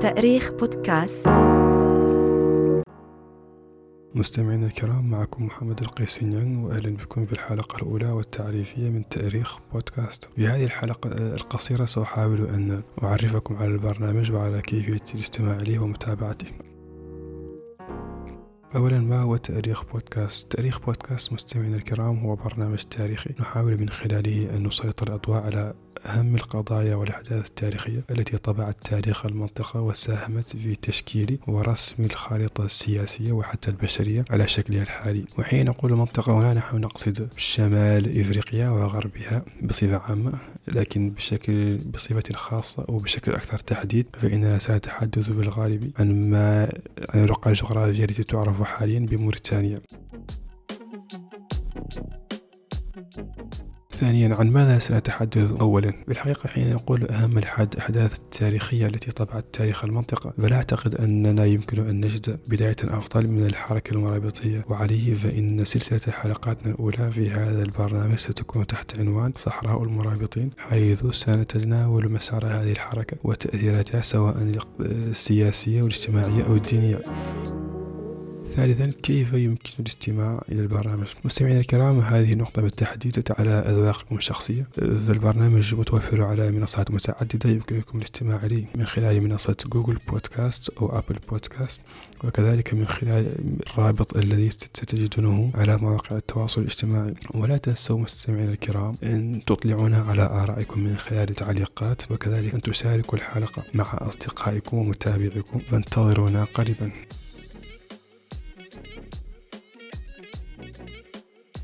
تأريخ بودكاست. مستمعينا الكرام معكم محمد القيسينيان واهلا بكم في الحلقة الأولى والتعريفية من تأريخ بودكاست. في هذه الحلقة القصيرة سأحاول أن أعرفكم على البرنامج وعلى كيفية الاستماع اليه ومتابعته أولا ما هو تاريخ بودكاست؟ تاريخ بودكاست مستمعينا الكرام هو برنامج تاريخي نحاول من خلاله أن نسلط الأضواء على أهم القضايا والأحداث التاريخية التي طبعت تاريخ المنطقة وساهمت في تشكيل ورسم الخارطة السياسية وحتى البشرية على شكلها الحالي وحين نقول المنطقة هنا نحن نقصد شمال إفريقيا وغربها بصفة عامة لكن بشكل بصفة خاصة وبشكل أكثر تحديد فإننا سنتحدث في الغالب عن ما عن الرقعة الجغرافية التي تعرف حاليا بموريتانيا. ثانيا عن ماذا سنتحدث أولا بالحقيقة حين نقول أهم الأحداث التاريخية التي طبعت تاريخ المنطقة فلا أعتقد أننا يمكن أن نجد بداية أفضل من الحركة المرابطية. وعليه فإن سلسلة حلقاتنا الأولى في هذا البرنامج ستكون تحت عنوان صحراء المرابطين حيث سنتناول مسار هذه الحركة وتأثيراتها سواء السياسية والاجتماعية أو الدينية ثالثا كيف يمكن الاستماع إلى البرنامج؟ مستمعينا الكرام هذه النقطة بالتحديد على أذواقكم الشخصية. فالبرنامج متوفر على منصات متعددة يمكنكم الاستماع إليه من خلال منصة جوجل بودكاست أو أبل بودكاست وكذلك من خلال الرابط الذي ستجدونه على مواقع التواصل الاجتماعي. ولا تنسوا مستمعينا الكرام أن تطلعونا على آرائكم من خلال التعليقات وكذلك أن تشاركوا الحلقة مع أصدقائكم ومتابعيكم فانتظرونا قريبا.